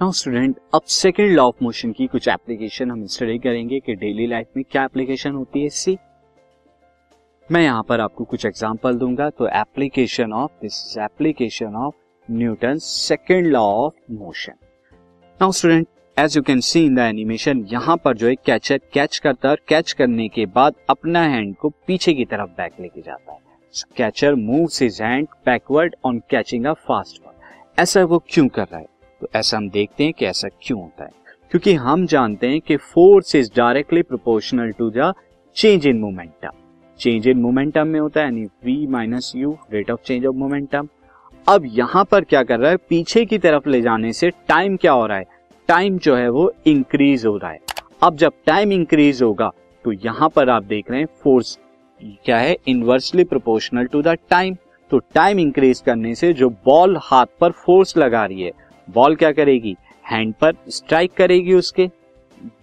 Now student अब second law of motion की कुछ एप्लीकेशन हम स्टडी करेंगे कि डेली लाइफ में क्या एप्लीकेशन होती है इससे। मैं यहाँ पर आपको कुछ एग्जांपल दूँगा तो application of this is application of Newton second law of motion now student as you can see in the animation यहाँ पर जो है कैचर कैच करता है और कैच करने के बाद अपना हैंड को पीछे की तरफ़ बैक लेके जाता है। Catcher moves his hand backward on catching a fast ball ऐसा वो क्यों कर रहा है? तो ऐसा हम देखते हैं कि ऐसा क्यों होता है। क्योंकि हम जानते हैं कि force is directly proportional to the change in momentum change in momentum में होता है, यानी v minus u rate of change of momentum अब यहाँ पर क्या कर रहा है? पीछे की तरफ़ ले जाने से टाइम क्या हो रहा है? टाइम जो है वो इंक्रीज हो रहा है। अब जब टाइम इंक्रीज होगा तो यहाँ पर आप देख रहे हैं फोर्स क्या है? Inversely proportional to the time तो टाइम इंक्रीज करने से जो बॉल हाथ पर फोर्स लगा रही है बॉल क्या करेगी? हैंड पर स्ट्राइक करेगी उसके।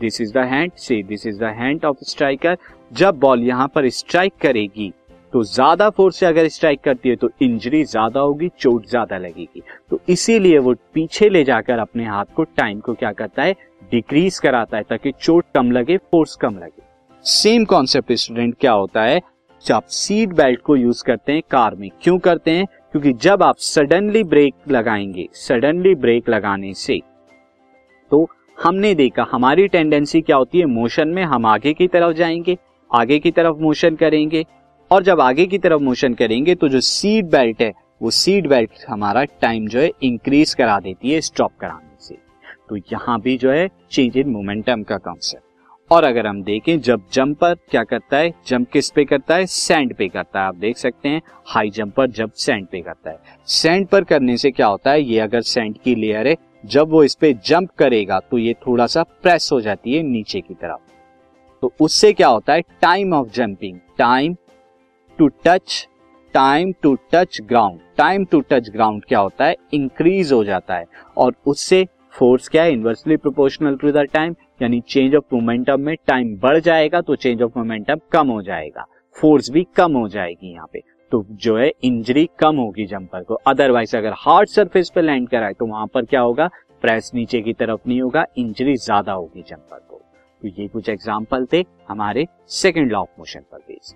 This is the hand see this is the hand of striker जब बॉल यहाँ पर स्ट्राइक करेगी तो ज़्यादा फोर्स से अगर स्ट्राइक करती है तो इंजरी ज़्यादा होगी, चोट ज़्यादा लगेगी। तो इसीलिए वो पीछे ले जाकर अपने हाथ को टाइम को क्या करता है? डिक्रीज कराता है, ताकि चोट कम लगे फोर्स कम लगे। सेम कॉन्सेप्ट स्टूडेंट क्या होता है? जब सीट बेल्ट को यूज़ करते हैं कार में। क्यों करते हैं? क्योंकि जब आप सडनली ब्रेक लगाएँगे सडनली ब्रेक लगाने से तो हमने देखा हमारी टेंडेंसी क्या होती है? मोशन में हम आगे की तरफ़ जाएँगे, आगे की तरफ़ मोशन करेंगे, और जब आगे की तरफ़ मोशन करेंगे तो जो सीट बेल्ट है, वो सीट बेल्ट हमारा टाइम जो है इंक्रीज करा देती है स्टॉप कराने से। तो यहाँ भी जो है चेंज इन मोमेंटम का कॉन्सेप्ट और अगर हम देखें, जब जंपर क्या करता है? जंप किस पे करता है? सैंड पे करता है। आप देख सकते हैं हाई जंपर जब सैंड पे करता है। सैंड पर करने से क्या होता है? ये अगर सैंड की लेयर है, जब वो इस पे जंप करेगा तो ये थोड़ा सा प्रेस हो जाती है नीचे की तरफ़। तो उससे क्या होता है? Time of jumping time to touch time to touch ground time to touch ground क्या होता है? इंक्रीज हो जाता है। और उससे फोर्स क्या है? Inversely proportional to the time यानी चेंज ऑफ़ मोमेंटम में टाइम बढ़ जाएगा तो चेंज ऑफ़ मोमेंटम कम हो जाएगा। फोर्स भी कम हो जाएगी यहाँ पे। तो जो है इंजरी कम होगी जंपर को। अदरवाइज़ अगर हार्ड सरफेस पे लैंड कराए तो वहाँ पर क्या होगा? प्रेस नीचे की तरफ़ नहीं होगा इंजरी ज़्यादा होगी जंपर को। तो ये कुछ एग्ज़ाम्पल थे हमारे सेकेंड लॉ ऑफ़ मोशन पर based